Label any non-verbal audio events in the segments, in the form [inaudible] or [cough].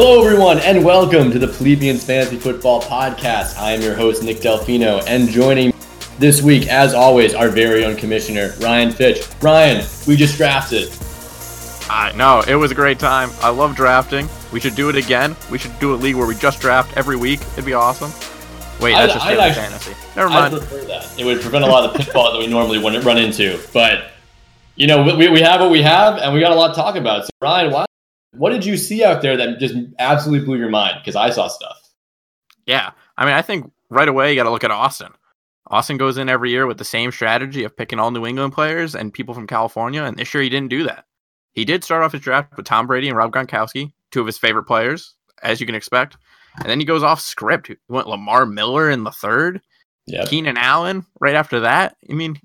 Hello, everyone, and welcome to the Plebeians Fantasy Football Podcast. I am your host, Nick Delfino, and joining this week, as always, our very own commissioner, Ryan Fitch. Ryan, we just drafted. I know it was a great time. I love drafting. We should do it again. We should do a league where we just draft every week. It'd be awesome. Wait, that's I- just actually- fantasy. Never I mind. prefer that. It would prevent a lot of the pitfalls that we normally wouldn't run into. But, you know, we, we have what we have, and we got a lot to talk about. So, Ryan, why, what did you see out there that just absolutely blew your mind? Because I saw stuff. Yeah, I mean, I think right away you got to look at Austin. Austin goes in every year with the same strategy of picking all New England players and people from California, and this year he didn't do that. He did start off his draft with Tom Brady and Rob Gronkowski, two of his favorite players, as you can expect, and then he goes off script. He went Lamar Miller in the third, Yeah. Keenan Allen right after that. I mean,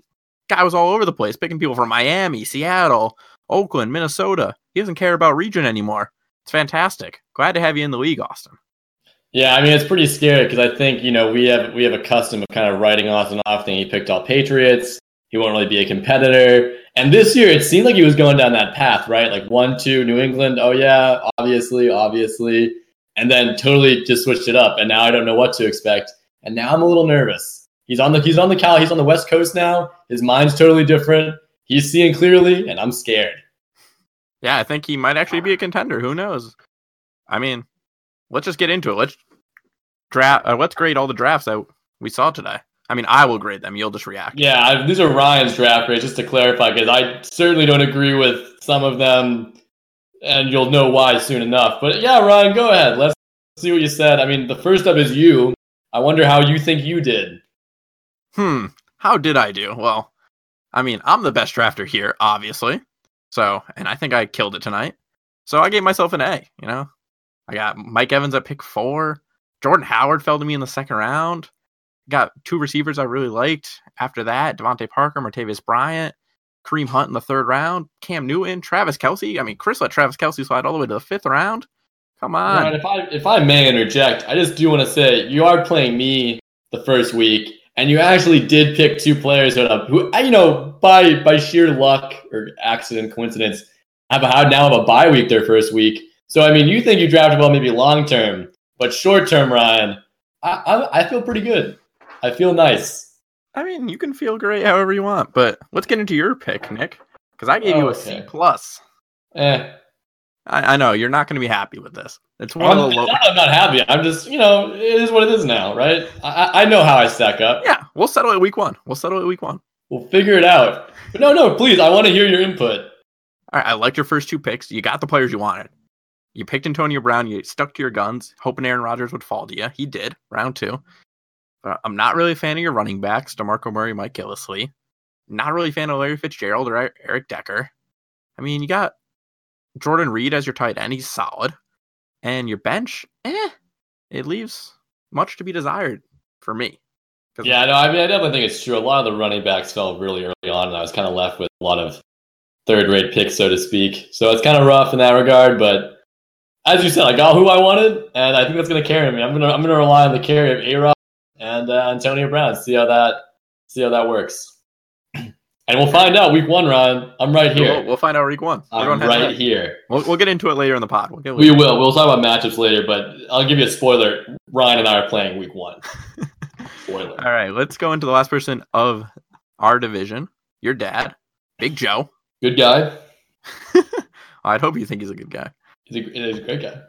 guy was all over the place, picking people from Miami, Seattle, Oakland, Minnesota. He doesn't care about region anymore. It's fantastic. Glad to have you in the league, Austin. Yeah, I mean it's pretty scary because I think you know we have we have a custom of kind of writing Austin off. Thing he picked all Patriots. He won't really be a competitor. And this year it seemed like he was going down that path, right? Like one, two, New England. Oh yeah, obviously, obviously, and then totally just switched it up. And now I don't know what to expect. And now I'm a little nervous. He's on the he's on the Cal. He's on the West Coast now. His mind's totally different. He's seeing clearly, and I'm scared. Yeah, I think he might actually be a contender. Who knows? I mean, let's just get into it. Let's draft. Uh, let's grade all the drafts that we saw today. I mean, I will grade them. You'll just react. Yeah, I, these are Ryan's draft grades, just to clarify, because I certainly don't agree with some of them, and you'll know why soon enough. But yeah, Ryan, go ahead. Let's see what you said. I mean, the first up is you. I wonder how you think you did. Hmm. How did I do? Well, I mean, I'm the best drafter here, obviously. So, and I think I killed it tonight. So I gave myself an A. You know, I got Mike Evans at pick four. Jordan Howard fell to me in the second round. Got two receivers I really liked. After that, DeVante Parker, Martavis Bryant, Kareem Hunt in the third round, Cam Newton, Travis Kelce. I mean, Chris let Travis Kelce slide all the way to the fifth round. Come on. If I if I may interject, I just do want to say you are playing me the first week, and you actually did pick two players that who you know by by sheer luck or accident, coincidence, have had now have a bye week their first week. So I mean, you think you drafted well maybe long term, but short term, Ryan, I, I I feel pretty good. I feel nice. I mean, you can feel great however you want, but let's get into your pick, Nick, because I gave you a C plus. Eh, I, I know you're not going to be happy with this. It's one I'm, of the low. not, I'm not happy. I'm just you know it is what it is now, right? I I I know how I stack up. Yeah, we'll settle it week one. We'll settle it week one. We'll figure it out. But no, no, please, I want to hear your input. All right, I liked your first two picks. You got the players you wanted. You picked Antonio Brown. You stuck to your guns, hoping Aaron Rodgers would fall to you. He did, round two. But I'm not really a fan of your running backs, DeMarco Murray, Mike Gillislee. Not really a fan of Larry Fitzgerald or Eric Decker. I mean, you got Jordan Reed as your tight end. He's solid. And your bench, eh, it leaves much to be desired for me. Yeah, no, I mean, I definitely think it's true. A lot of the running backs fell really early on, and I was kind of left with a lot of third-rate picks, so to speak. So it's kind of rough in that regard. But as you said, I got who I wanted, and I think that's going to carry me. I'm gonna I'm gonna rely on the carry of A. Rod and uh, Antonio Brown. See how that see how that works. And we'll find out week one, Ryan. I'm right We'll, here. we'll find out week one. I'm right here. We'll, we'll get into it later in the pod. We'll get We will. We'll talk about matchups later, but I'll give you a spoiler. Ryan and I are playing week one. [laughs] Spoiler. All right, let's go into the last person of our division. Your dad, Big Joe. Good guy. [laughs] I'd hope you think he's a good guy. He's a, he's a great guy.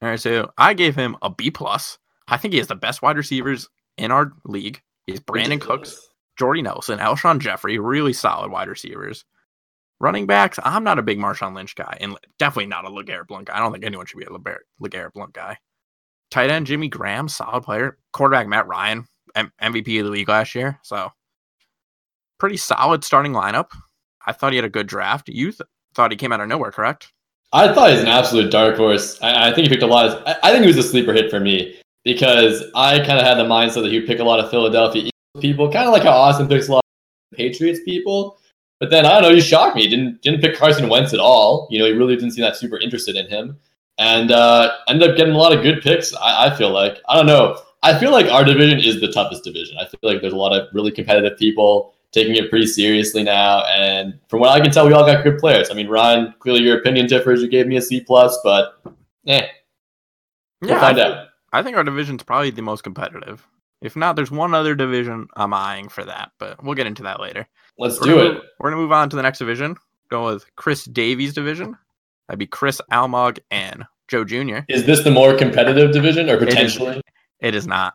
All right, so I gave him a B plus. I think he has the best wide receivers in our league. He's Brandin Cooks, Jordy Nelson, Alshon Jeffery, really solid wide receivers. Running backs, I'm not a big Marshawn Lynch guy, and definitely not a LeGarrette Blount guy. I don't think anyone should be a LeGarrette Blount guy. Tight end Jimmy Graham, solid player. Quarterback Matt Ryan, M- MVP of the league last year. So pretty solid starting lineup. I thought he had a good draft. You th- thought he came out of nowhere, correct? I thought he's an absolute dark horse. I, I think he picked a lot of. I, I think he was a sleeper hit for me because I kind of had the mindset that he would pick a lot of Philadelphia people, kind of like how Austin picks a lot of Patriots people. But then I don't know, you shocked me. He didn't didn't pick Carson Wentz at all. You know, he really didn't seem that super interested in him, and uh, ended up getting a lot of good picks. I, I feel like I don't know. I feel like our division is the toughest division. I feel like there's a lot of really competitive people taking it pretty seriously now. And from what I can tell, we all got good players. I mean, Ryan, clearly your opinion differs. You gave me a C plus, but eh, We'll Yeah, I find think- out. I think our division's probably the most competitive. If not, there's one other division I'm eyeing for that, but we'll get into that later. Let's We're do it. move- we're gonna move on to the next division. Go with Chris Davies' division. That'd be Chris Almog and Joe Jr. Is this the more competitive division, or potentially? It is not.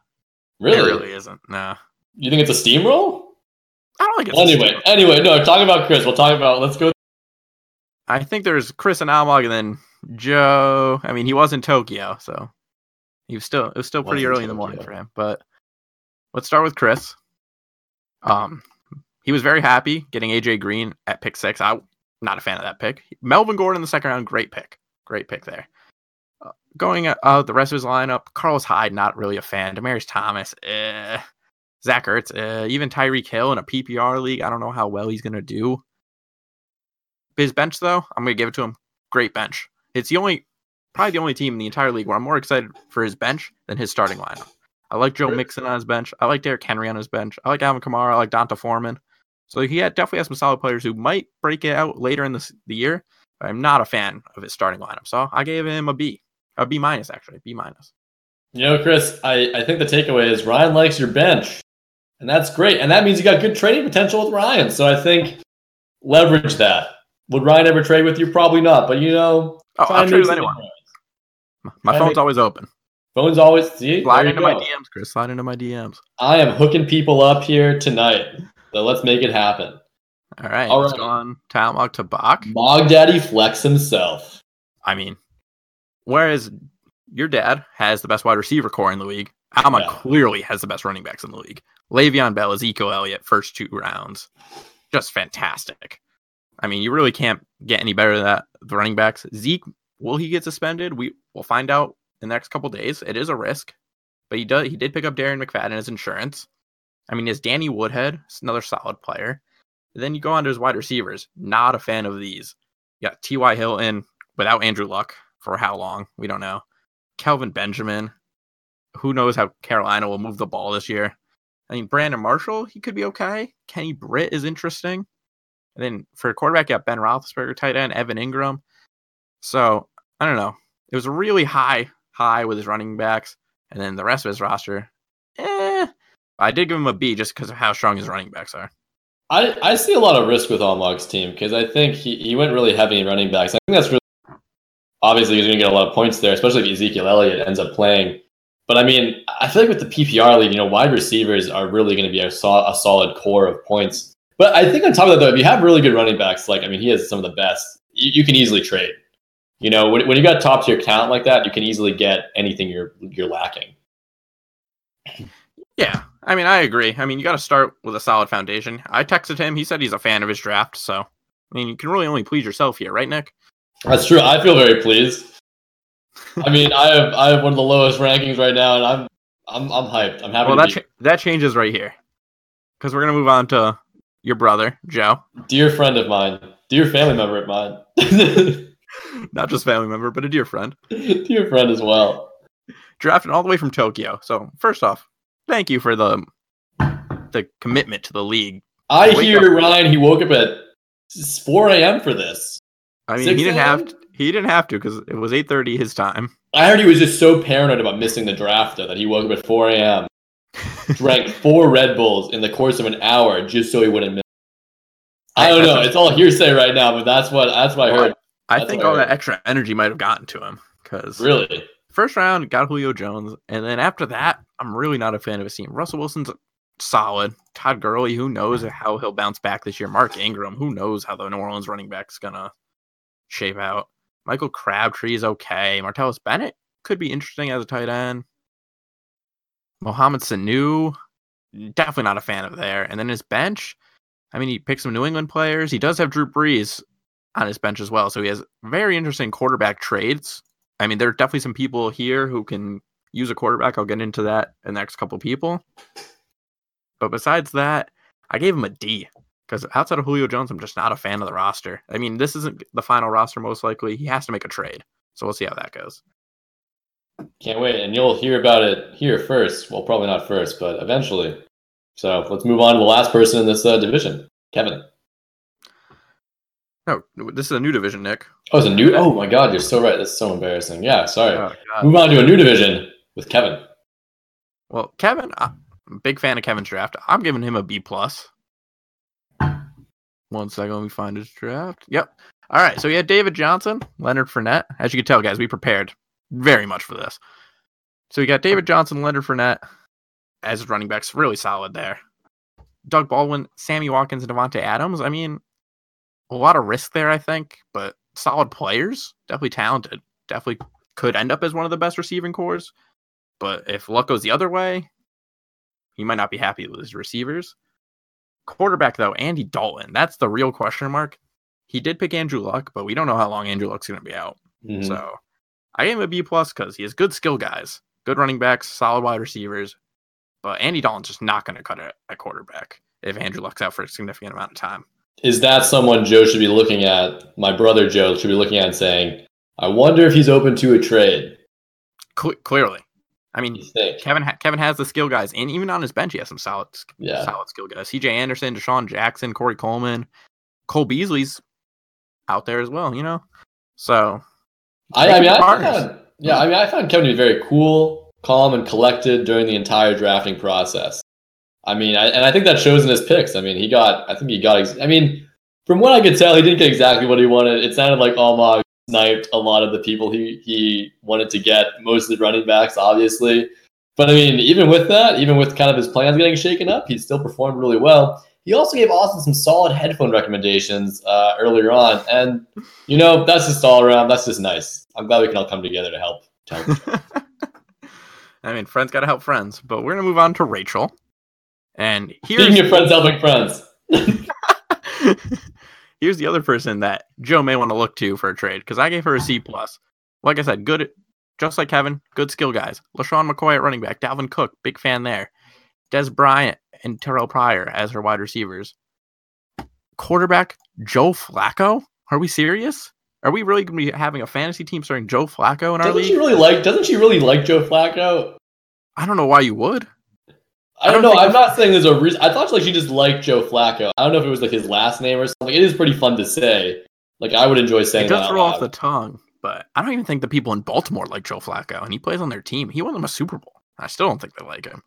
Really? It really isn't. No. You think it's a steamroll? I don't think it's Well, anyway, anyway, no. Talking about Chris, we'll talk about. Let's go. I think there's Chris and Almog and then Joe. I mean, he was in Tokyo, so he was still it was still pretty in early in the morning for him. But let's start with Chris. Um, he was very happy getting AJ Green at pick six. I'm not a fan of that pick. Melvin Gordon in the second round, great pick, great pick there. Uh, going out the rest of his lineup, Carlos Hyde, not really a fan. Demaryius Thomas, eh. Zach Ertz, eh. even Tyreek Hill in a PPR league. I don't know how well he's gonna do. His bench, though, I'm gonna give it to him. Great bench. It's the only, probably the only team in the entire league where I'm more excited for his bench than his starting lineup. I like Joe Mixon on his bench. I like Derrick Henry on his bench. I like Alvin Kamara. I like D'Onta Foreman. So he had, definitely has some solid players who might break it out later in the, the year. But I'm not a fan of his starting lineup. So I gave him a B, a B minus actually, B minus. You know, Chris, I, I think the takeaway is Ryan likes your bench. And that's great. And that means you got good trading potential with Ryan. So I think leverage that. Would Ryan ever trade with you? Probably not. But you know, Oh, I'll trade with anyone. My phone's make- always open. Phone's always see. Slide into my. DMs, Chris. Slide into my DMs. I am hooking people up here tonight. So let's make it happen. All right. All right. go on to Almog to Bach. Mog Daddy Flex himself. I mean, whereas your dad has the best wide receiver core in the league, Alma Yeah. clearly has the best running backs in the league. Le'Veon Bell, is Ezekiel Elliott, first two rounds, just fantastic. I mean, you really can't get any better than that. The running backs, Zeke, will he get suspended? We will find out the next couple days. It is a risk, but he does. He did pick up Darren McFadden as insurance. I mean, is Danny Woodhead It's another solid player? Then you go on to his wide receivers. Not a fan of these. You got T.Y. Hilton without Andrew Luck for how long? We don't know. Kelvin Benjamin. Who knows how Carolina will move the ball this year? I mean, Brandon Marshall, he could be okay. Kenny Britt is interesting. And then for quarterback, you got Ben Roethlisberger, tight end, Evan Engram. So I don't know. It was a really high, high with his running backs, and then the rest of his roster. Eh, I did give him a B just because of how strong his running backs are. I, I see a lot of risk with Almog's team because I think he, he went really heavy in running backs. I think that's really obviously he's going to get a lot of points there, especially if Ezekiel Elliott ends up playing. But I mean, I feel like with the PPR league, you know, wide receivers are really going to be a, sol- a solid core of points. But I think on top of that, though, if you have really good running backs, like I mean, he has some of the best. You, you can easily trade. You know, when, when you got top tier talent like that, you can easily get anything you're you're lacking. Yeah, I mean, I agree. I mean, you got to start with a solid foundation. I texted him. He said he's a fan of his draft. So, I mean, you can really only please yourself here, right, Nick? That's true. I feel very pleased. I mean, I have I have one of the lowest rankings right now, and I'm I'm I'm hyped. I'm happy. Well, to that cha- that changes right here, because we're gonna move on to your brother Joe, dear friend of mine, dear family member of mine, [laughs] [laughs] not just family member, but a dear friend, [laughs] dear friend as well. drafted all the way from Tokyo. So, first off, thank you for the the commitment to the league. I Wake hear Ryan. He woke up at 4 a.m. for this. I mean, 6 he didn't have to, he didn't have to because it was 8:30 his time. I heard he was just so paranoid about missing the draft though, that he woke up at 4 a.m. [laughs] drank four Red Bulls in the course of an hour just so he wouldn't miss. I don't know. It's all hearsay right now, but that's what that's what I heard. I That's think I all that extra energy might have gotten to him because Really? first round got Julio Jones, and then after that, I'm really not a fan of his team. Russell Wilson's solid. Todd Gurley, who knows how he'll bounce back this year? Mark Ingram, who knows how the New Orleans running back's gonna shape out? Michael Crabtree is okay. Martellus Bennett could be interesting as a tight end. Mohamed Sanu, definitely not a fan of there. And then his bench, I mean, he picked some New England players. He does have Drew Brees on his bench as well, so he has very interesting quarterback trades. I mean, there are definitely some people here who can use a quarterback. I'll get into that in the next couple people. But besides that, I gave him a D because outside of Julio Jones, I'm just not a fan of the roster. I mean, this isn't the final roster, most likely. He has to make a trade. So we'll see how that goes. Can't wait, and you'll hear about it here first. Well, probably not first, but eventually. So let's move on to the last person in this uh, division, Kevin. No, this is a new division, Nick. Oh, it's a new. Oh my God, you're so right. That's so embarrassing. Yeah, sorry. Oh, Move on to a new division with Kevin. Well, Kevin, I'm a big fan of Kevin's draft. I'm giving him a B plus. One second, let me find his draft. Yep. All right, so we had David Johnson, Leonard Fournette. As you can tell, guys, we prepared very much for this. So we got David Johnson, Leonard Fournette as running backs, really solid there. Doug Baldwin, Sammy Watkins, and Davante Adams. I mean, a lot of risk there, I think, but solid players, definitely talented. Definitely could end up as one of the best receiving cores. But if luck goes the other way, he might not be happy with his receivers. Quarterback, though, Andy Dalton. That's the real question mark. He did pick Andrew Luck, but we don't know how long Andrew Luck's going to be out. Mhm. So I gave him a B plus because he has good skill guys, good running backs, solid wide receivers. But Andy Dalton's just not going to cut it at quarterback if Andrew Luck's out for a significant amount of time. Is that someone Joe should be looking at? My brother Joe should be looking at and saying, "I wonder if he's open to a trade." Cle clearly, I mean, Kevin ha- Kevin has the skill guys, and even on his bench, he has some solid Yeah. solid skill guys. C.J. Anderson, DeSean Jackson, Corey Coleman, Cole Beasley's out there as well. You know, so I, I mean, I found, yeah, I mean, I found Kevin to be very cool, calm, and collected during the entire drafting process. I mean, I, and I think that shows in his picks. I mean, he got, I think he got, ex- I mean, from what I could tell, he didn't get exactly what he wanted. It sounded like Almog sniped a lot of the people he, he wanted to get, most of the running backs, obviously. But I mean, even with that, even with kind of his plans getting shaken up, he still performed really well. He also gave Austin some solid headphone recommendations uh, earlier on, and you know that's just all around. That's just nice. I'm glad we can all come together to help. [laughs] To. I mean, friends got to help friends. But we're gonna move on to Rachel, and here's Speaking of friends helping friends, [laughs] here's the other person that Joe may want to look to for a trade because I gave her a C plus. Like I said, good, just like Kevin, good skill guys. LeSean McCoy at running back, Dalvin Cook, big fan there. Dez Bryant and Terrelle Pryor as her wide receivers. Quarterback Joe Flacco. Are we serious? Are we really going to be having a fantasy team starting Joe Flacco in our doesn't league? she really like? Doesn't she really like Joe Flacco? I don't know why you would. I I don't, know. I'm not saying there's a reason. I thought like she just liked Joe Flacco. I don't know if it was like his last name or something. It is pretty fun to say. Like I would enjoy saying It that. does roll off the tongue, but I don't even think the people in Baltimore like Joe Flacco, and he plays on their team. He won them a Super Bowl. I still don't think they like him.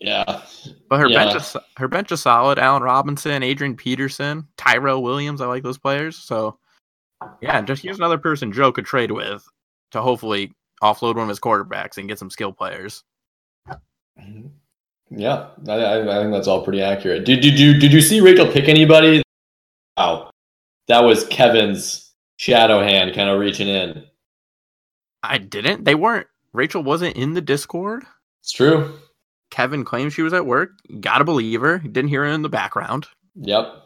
Yeah. But her bench is her bench is solid. Allen Robinson, Adrian Peterson, Tyrell Williams. I like those players. So yeah, just here's another person Joe could trade with to hopefully offload one of his quarterbacks and get some skill players. Mm-hmm. Yeah, I, I, think that's all pretty accurate. Did, did you did you see Rachel pick anybody? Wow, that was Kevin's shadow hand kind of reaching in. I didn't. They weren't. Rachel wasn't in the Discord. It's true. Kevin claims she was at work. Gotta believe her. Didn't hear her in the background. Yep.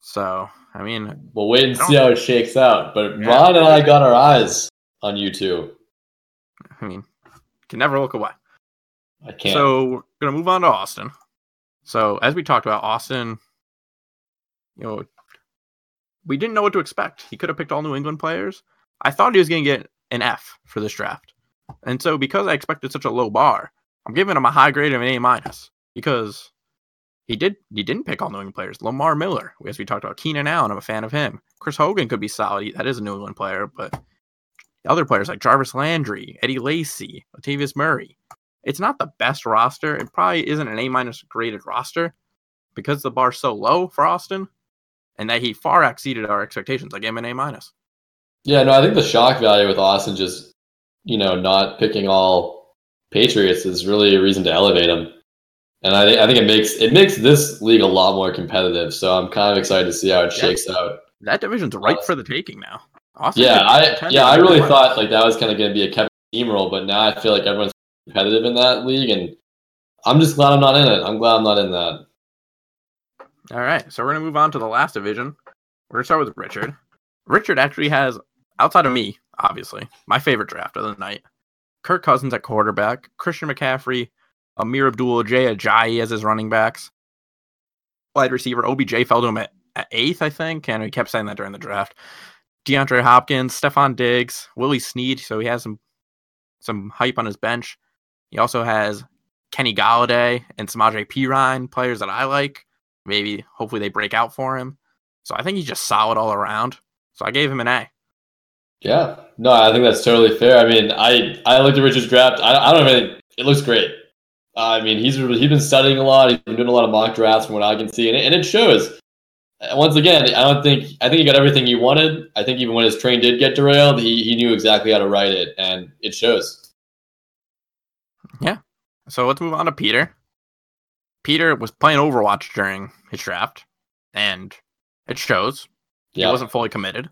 So I mean, We'll wait and see how it shakes out. But Yeah. Ron and I got our eyes on you two. I mean, can never look away. I can't. So gonna move on to Austin. So as we talked about, Austin, you know, we didn't know what to expect. He could have picked all New England players. I thought he was gonna get an F for this draft, and so because I expected such a low bar, I'm giving him a high grade of an A minus because he did he didn't pick all New England players. Lamar Miller, as we talked about, Keenan Allen, I'm a fan of him. Chris Hogan could be solid. That is a New England player, but other players like Jarvis Landry, Eddie Lacy, Latavius Murray it's not the best roster. It probably isn't an A minus graded roster because the bar's so low for Austin, and that he far exceeded our expectations. I gave him an A minus. yeah, no, I think the shock value with Austin just you know not picking all Patriots is really a reason to elevate him. And I think I think it makes it makes this league a lot more competitive. So I'm kind of excited to see how it Yeah. shakes out. That division's ripe for the taking now. Austin Yeah, I yeah, I really thought like that was kind of going to be a Kevin steamroll, but now I feel like everyone's competitive in that league, and I'm just glad I'm not in it. I'm glad I'm not in that. All right, so we're gonna move on to the last division. We're gonna start with Richard. Richard actually has, outside of me, obviously, my favorite draft of the night. Kirk Cousins at quarterback, Christian McCaffrey, Amir Abdul Jay Ajayi as his running backs. Wide receiver OBJ fell to him at, at eighth, I think, and he kept saying that during the draft. DeAndre Hopkins, Stefon Diggs, Willie Snead, so he has some some hype on his bench. He also has Kenny Golladay and Samaje Perine, players that I like maybe hopefully they break out for him. So I think he's just solid all around. So I gave him an A. Yeah, no, I think that's totally fair. I mean, I I looked at Richard's draft. I, I don't really. It looks great. I mean, he's he's been studying a lot. He's been doing a lot of mock drafts from what I can see, and it, and it shows. Once again, I don't think I think he got everything he wanted. I think even when his train did get derailed, he he knew exactly how to ride it, and it shows. Yeah. So let's move on to Peter. Peter was playing Overwatch during his draft, and it shows. He wasn't fully committed.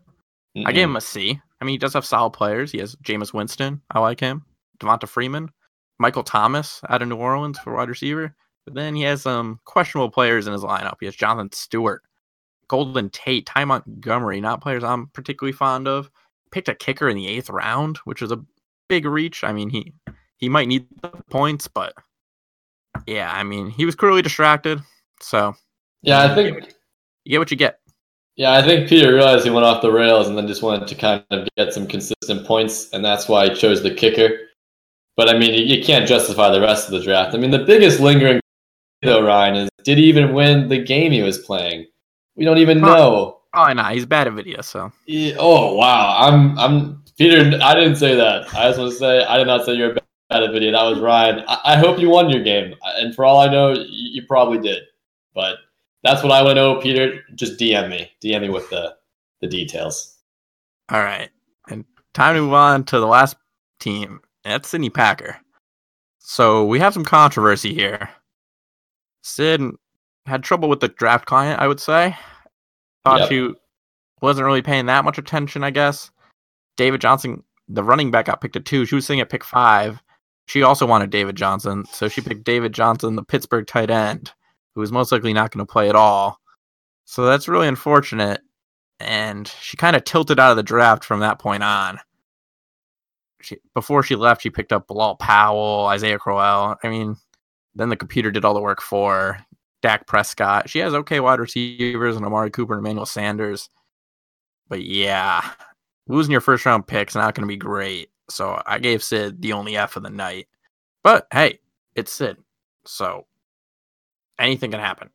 I Mm-mm. gave him a C. I mean, he does have solid players. He has Jameis Winston. I like him. Devonta Freeman, Michael Thomas out of New Orleans for wide receiver. But then he has some questionable players in his lineup. He has Jonathan Stewart, Golden Tate, Ty Montgomery, not players I'm particularly fond of. Picked a kicker in the eighth round, which was a big reach. I mean, he he might need the points, but yeah, I mean, he was clearly distracted. So Yeah, I think you get what you get. Yeah, I think Peter realized he went off the rails and then just wanted to kind of get some consistent points, and that's why he chose the kicker. But I mean, you, you can't justify the rest of the draft. I mean, the biggest lingering though, Ryan, is did he even win the game he was playing? We don't even Huh. know. Oh, nah, he's bad at video, so He- oh wow, I'm I'm Peter. I didn't say that. I just want to say I did not say you're bad at video. That was Ryan. I, I hope you won your game, and for all I know, you, you probably did. But that's what I want to know, Peter. Just DM me. DM me with the the details. All right. And time to move on to the last team. And that's Sydney Packer. So we have some controversy here. Sid had trouble with the draft client, I would say. Thought Yep. she wasn't really paying that much attention, I guess. David Johnson, the running back, got picked at two. She was sitting at pick five. She also wanted David Johnson. So she picked David Johnson, the Pittsburgh tight end, who was most likely not going to play at all. So that's really unfortunate and she kind of tilted out of the draft from that point on. She, before she left, she picked up Bilal Powell, Isaiah Crowell. I mean, then the computer did all the work for her. Dak Prescott. She has okay wide receivers and Amari Cooper and Emmanuel Sanders. But yeah, losing your first round pick's not going to be great. So I gave Sid the only F of the night. But hey, it's Sid. So anything can happen.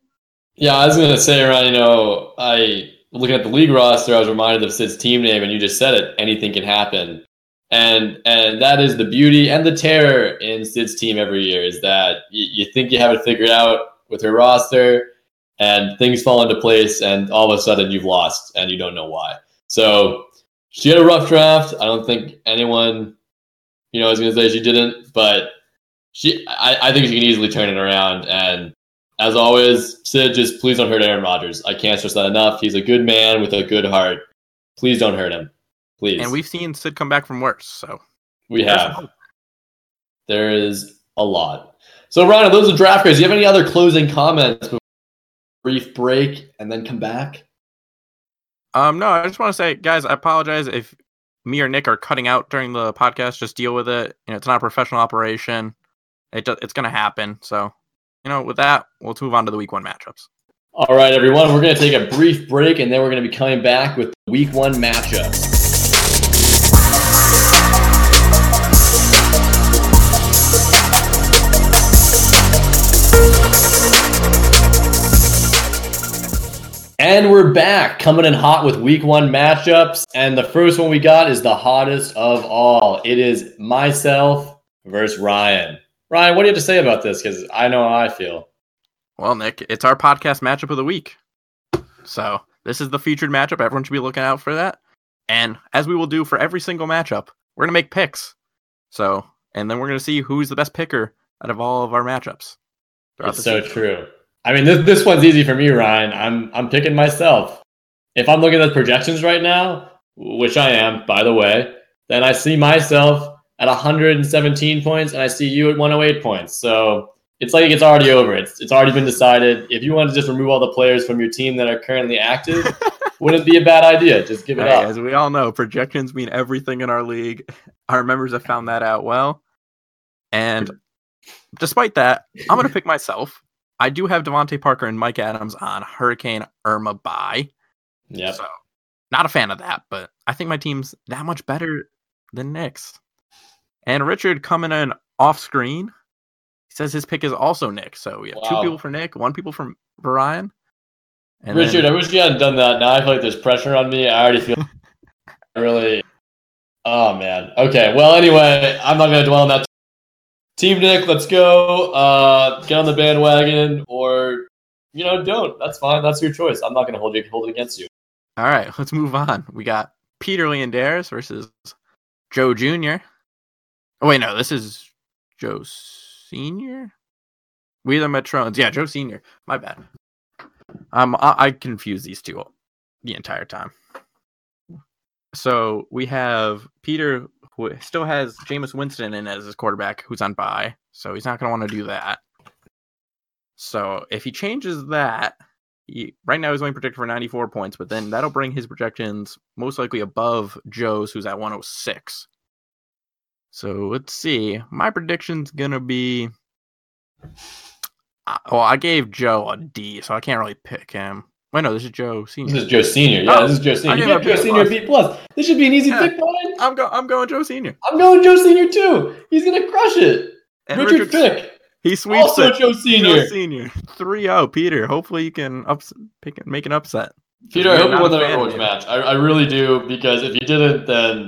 Yeah, I was gonna say, Ryan. You know, I looking at the league roster, I was reminded of Sid's team name, and you just said it. Anything can happen, and and that is the beauty and the terror in Sid's team every year is that you, you think you have it figured out with her roster, and things fall into place, and all of a sudden you've lost, and you don't know why. So she had a rough draft. I don't think anyone, you know, is gonna say she didn't, but she, I, I think she can easily turn it around and as always, Sid, just please don't hurt Aaron Rodgers. I can't stress that enough. He's a good man with a good heart. Please don't hurt him. Please. And we've seen Sid come back from worse. So we have. There is a lot. So, Ryan, those are draft grades. Do you have any other closing comments? before Brief break and then come back. Um, no, I just want to say, guys, I apologize if me or Nick are cutting out during the podcast. Just deal with it. You know, it's not a professional operation. It do- it's going to happen. So, you know, with that, we'll move on to the week one matchups. All right, everyone. We're going to take a brief break and then we're going to be coming back with week one matchups. And we're back, coming in hot with week one matchups. And the first one we got is the hottest of all. It is myself versus Ryan. Ryan, what do you have to say about this? Because I know how I feel. Well, Nick, it's our podcast matchup of the week. So, this is the featured matchup. Everyone should be looking out for that. And as we will do for every single matchup, we're going to make picks. So, and then we're going to see who's the best picker out of all of our matchups. It's so season. true. I mean, this this one's easy for me, Ryan. I'm I'm picking myself. If I'm looking at projections right now, which I am, by the way, then I see myself at 117 points, and I see you at 108 points. So it's like it's already over. It's it's already been decided. If you want to just remove all the players from your team that are currently active, [laughs] wouldn't be a bad idea. Just give it Hey, up. as we all know, projections mean everything in our league. [laughs] Our members have found that out well. And despite that, I'm going to pick myself. I do have DeVante Parker and Mike Adams on Hurricane Irma bye. Yep. So, not a fan of that, but I think my team's that much better than Nick's. And Richard coming in off screen, he says his pick is also Nick. So we have two people for Nick, one people from Ryan. And Richard, then- I wish you hadn't done that. Now I feel like there's pressure on me. I already feel [laughs] really. Oh man. Okay. Well, anyway, I'm not gonna dwell on that. Team Nick, let's go. Uh, get on the bandwagon, or you know, don't. That's fine. That's your choice. I'm not gonna hold you hold it against you. all right, [laughs] let's move on. We got Peter Leondaris versus Joe Jr. Oh wait, no, this is Joe Senior. We the Metrones. Yeah, Joe Senior. My bad. Um, I, I confuse these two the entire time. So we have Peter, still has Jameis Winston in as his quarterback, who's on bye. So he's not going to want to do that. So if he changes that, he, right now he's only projected for 94 points, but then that'll bring his projections most likely above Joe's, who's at 106. So let's see. My prediction's going to be. Uh, Well, I gave Joe a D, so I can't really pick him. Wait, no, this is Joe Senior. This is Joe Senior. Yeah, Oh, this is Joe Senior. You got Joe Senior. B plus. This should be an easy Yeah. pick, Brian. I'm go. I'm going Joe Senior. I'm going Joe Senior too. He's gonna crush it. And Richard Fick. He sweeps Also it. Joe Senior. Joe Senior. 3-0, Peter. Hopefully you can ups- pick, make an upset. Peter, I hope you won the Overwatch match. I, I really do because if you didn't, then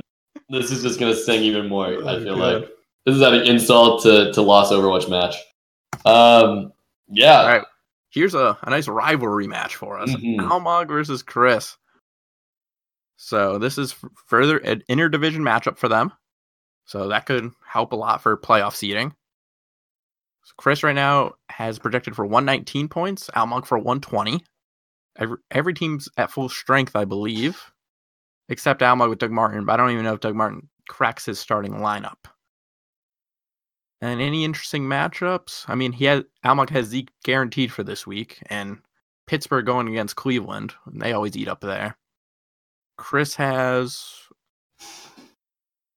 this is just gonna sting even more. I Oh, feel God. like this is an insult to to lost Overwatch match. Um, yeah, All right. Here's a, a nice rivalry match for us. Mhm. Almog versus Chris. So this is further an interdivision matchup for them. So that could help a lot for playoff seeding. So Chris right now has projected for 119 points, Almog for 120. Every, every team's at full strength, I believe, except Almog with Doug Martin. But I don't even know if Doug Martin cracks his starting lineup. And any interesting matchups? I mean, he has Almog has Zeke guaranteed for this week, and Pittsburgh going against Cleveland. They always eat up there. Chris has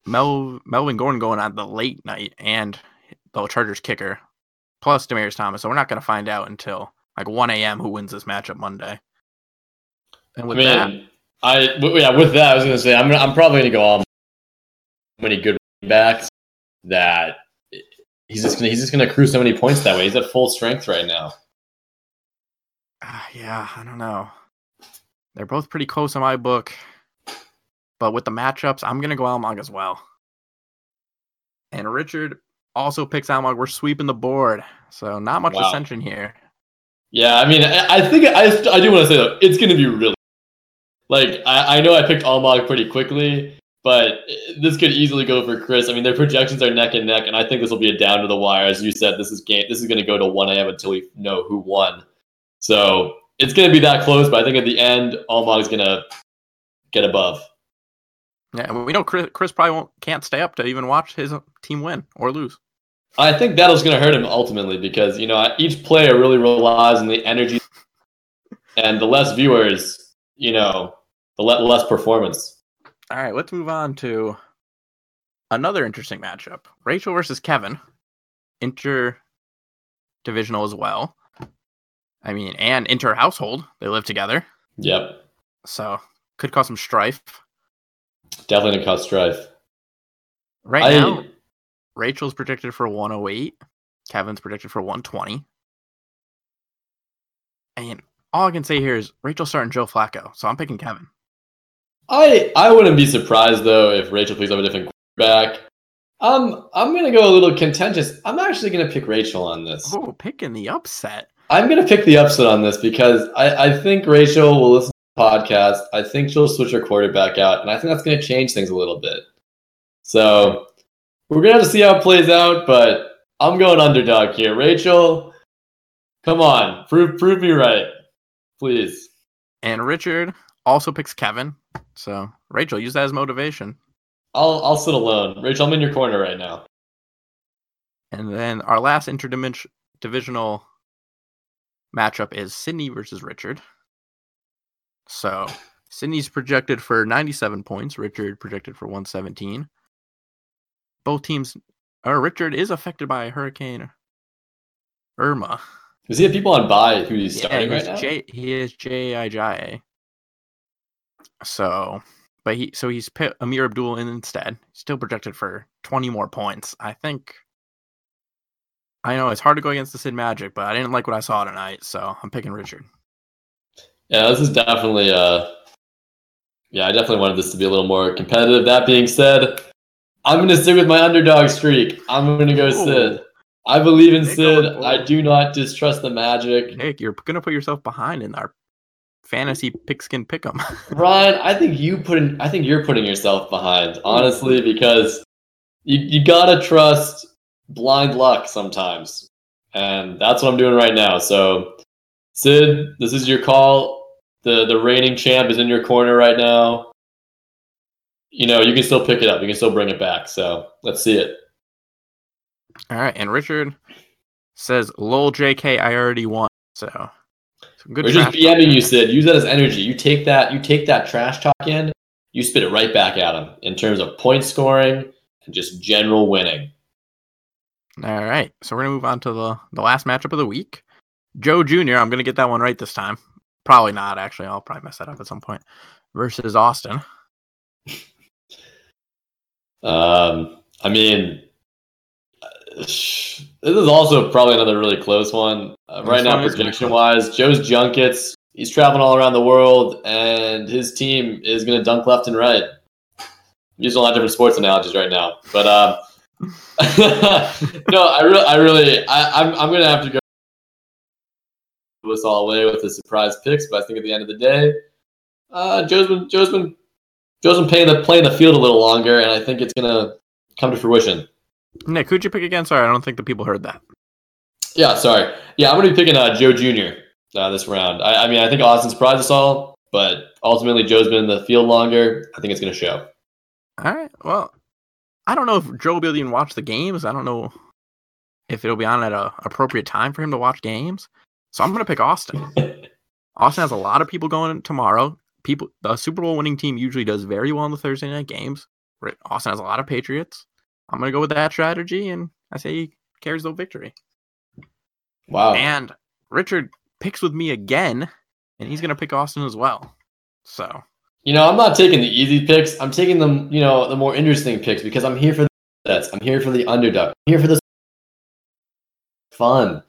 Mel Melvin Gordon going on the late night and the Chargers kicker, plus Demaryius Thomas. So we're not going to find out until like 1 a.m. who wins this matchup Monday. And I with mean, that, I w- yeah. With that, I was gonna say I'm I'm probably gonna go on many good backs that he's just gonna he's just gonna accrue so many points that way. He's at full strength right now. Ah, yeah, I don't know. They're both pretty close in my book. But with the matchups, I'm to go Almog as well. And Richard also picks Almog. We're sweeping the board. So not much Wow. dissension here. Yeah, I mean, I, I think I, I do want to say though, it's to be really like I, I know I picked Almog pretty quickly, but uh, this could easily go for Chris. I mean, their projections are neck and neck, and I think this will be a down to the wire, as you said. This is game. This is going to go to one a.m. until we know who won. So it's going to be that close, but I think at the end, Almog is going to get above. Yeah, and we know Chris, Chris probably won't, can't stay up to even watch his team win or lose. I think that'll going to hurt him ultimately because you know each player really relies on the energy, and the less viewers, you know, the le- less performance. All right, let's move on to another interesting matchup Rachel versus Kevin. interdivisional as well. I mean, and inter household. They live together. Yep, So could cause some strife. definitely gonna cause strife. Right I, now, Rachel's predicted for 108. Kevin's predicted for 120. And all I can say here is Rachel's starting Joe Flacco, so I'm picking Kevin. I I wouldn't be surprised though if Rachel plays up a different quarterback. Um, I'm gonna go a little contentious. I'm actually gonna pick Rachel on this. Oh, picking the upset. I'm gonna pick the upset on this because I, I think Rachel will listen to the podcast. I think she'll switch her quarterback out, and I think that's gonna change things a little bit. So we're gonna have to see how it plays out, but I'm going underdog here. Rachel, come on, prove prove me right, please. And Richard also picks Kevin. So Rachel, use that as motivation. I'll I'll sit alone. Rachel, I'm in your corner right now. And then our last interdivisional matchup is Sydney versus Richard. So [laughs] Sydney's projected for 97 points, Richard projected for 117. Both teams, or Richard is affected by Hurricane Irma. Does he have people on buy who he's Yeah, starting right now? J, he is J-I-J-A. So, but he, so he's put Amir Abdul in instead. Still projected for 20 more points. I think, I know it's hard to go against the Sid Magic, but I didn't like what I saw tonight, so I'm picking Richard. Yeah, this is definitely uh yeah, I definitely wanted this to be a little more competitive. That being said, I'm gonna stick with my underdog streak. I'm gonna go Ooh. Sid. I believe in Nick Sid. I do not distrust the magic. Nick, you're gonna put yourself behind in our fantasy pigskin pick'em. [laughs] Ryan, I think you put in, I think you're putting yourself behind, honestly, because you, you gotta trust blind luck sometimes. And that's what I'm doing right now. So Sid, this is your call. The the reigning champ is in your corner right now. You know, you can still pick it up. You can still bring it back. So let's see it. All right, and Richard says, "Lol, JK, I already won." So, good. We're just. BMing you, Sid. Use that as energy. You take that, you take that trash talk in, you spit it right back at him in terms of point scoring and just general winning. All right, so we're gonna move on to the the last matchup of the week. Joe Jr. I'm gonna get that one right this time. Probably not actually. I'll probably mess that up at some point. Versus Austin. [laughs] Um, I mean, this is also probably another really close one. Uh, right now, one is gonna be projection wise, Joe's Junkets, he's traveling all around the world, and his team is going to dunk left and right. I'm using a lot of different sports analogies right now, but um, [laughs] no, I really, I really, I, I'm, I'm going to have to go this all away with the surprise picks. But I think at the end of the day, uh, Joe's been, Joe's been, Joe's been playing the playing the field a little longer, and I think it's going to come to fruition. Nick, who'd you pick again? Sorry, I don't think the people heard that. Yeah, sorry. Yeah, I'm going to be picking uh, Joe Jr. Uh, this round. I, I mean, I think Austin surprised us all, but ultimately Joe's been in the field longer. I think it's going to show. All right. Well, I don't know if Joe will be able to even watch the games. I don't know if it'll be on at an appropriate time for him to watch games. So I'm going to pick Austin. [laughs] Austin has a lot of people going tomorrow. People, the Super Bowl winning team usually does very well in the Thursday night games. Right. Austin has a lot of Patriots. I'm going to go with that strategy, and I say he carries the victory. Wow. And Richard picks with me again, and he's going to pick Austin as well. So You know, I'm not taking the easy picks. I'm taking them, you know, the more interesting picks because I'm here for the sets. I'm here for the underdog. I'm here for the fun.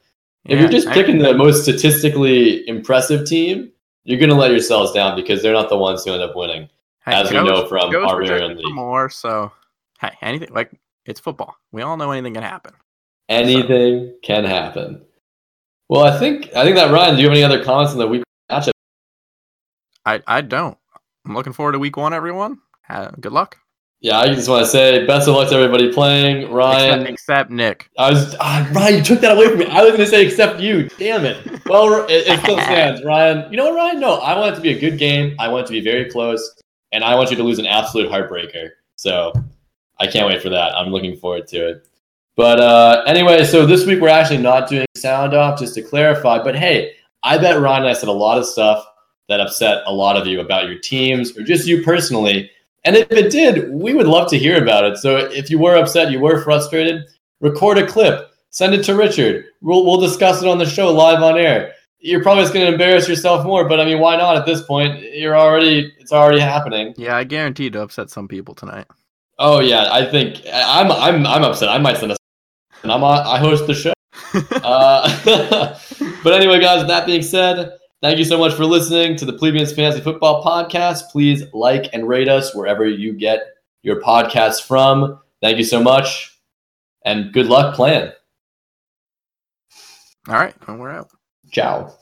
If yeah, you're just I- picking the most statistically impressive team, you're going to let yourselves down because they're not the ones who end up winning. hey, as we know from our very own league. more. So hey, anything like it's football. We all know anything can happen. Anything can happen. Well, I think I think that Ryan. Do you have any other comments on the week matchup? I I don't. I'm looking forward to week one, everyone. Uh, good luck. Yeah, I just want to say best of luck to everybody playing. Ryan, Except, except Nick. I was ah, Ryan. You took that away from me. I was going to say except you. Damn it. Well, it, it [laughs] still stands, Ryan. You know what, Ryan? No, I want it to be a good game. I want it to be very close, and I want you to lose an absolute heartbreaker. So I can't wait for that. I'm looking forward to it. But uh, anyway, so this week we're actually not doing sound off, just to clarify. But hey, I bet Ryan and I said a lot of stuff that upset a lot of you about your teams or just you personally. And if it did, we would love to hear about it. So if you were upset, you were frustrated, record a clip, send it to Richard. We'll, we'll discuss it on the show live on air. You're probably just going to embarrass yourself more, but I mean, why not at this point? You're already, it's already happening. Yeah, I guarantee to upset some people tonight. Oh yeah, I think I'm, I'm, I'm upset. I might send a, and I'm on, I host the show. [laughs] Uh, [laughs] but anyway, guys, that being said, thank you so much for listening to the Plebeians Fantasy Football Podcast. Please like and rate us wherever you get your podcasts from. Thank you so much, and good luck playing. All right, and we're out. Ciao.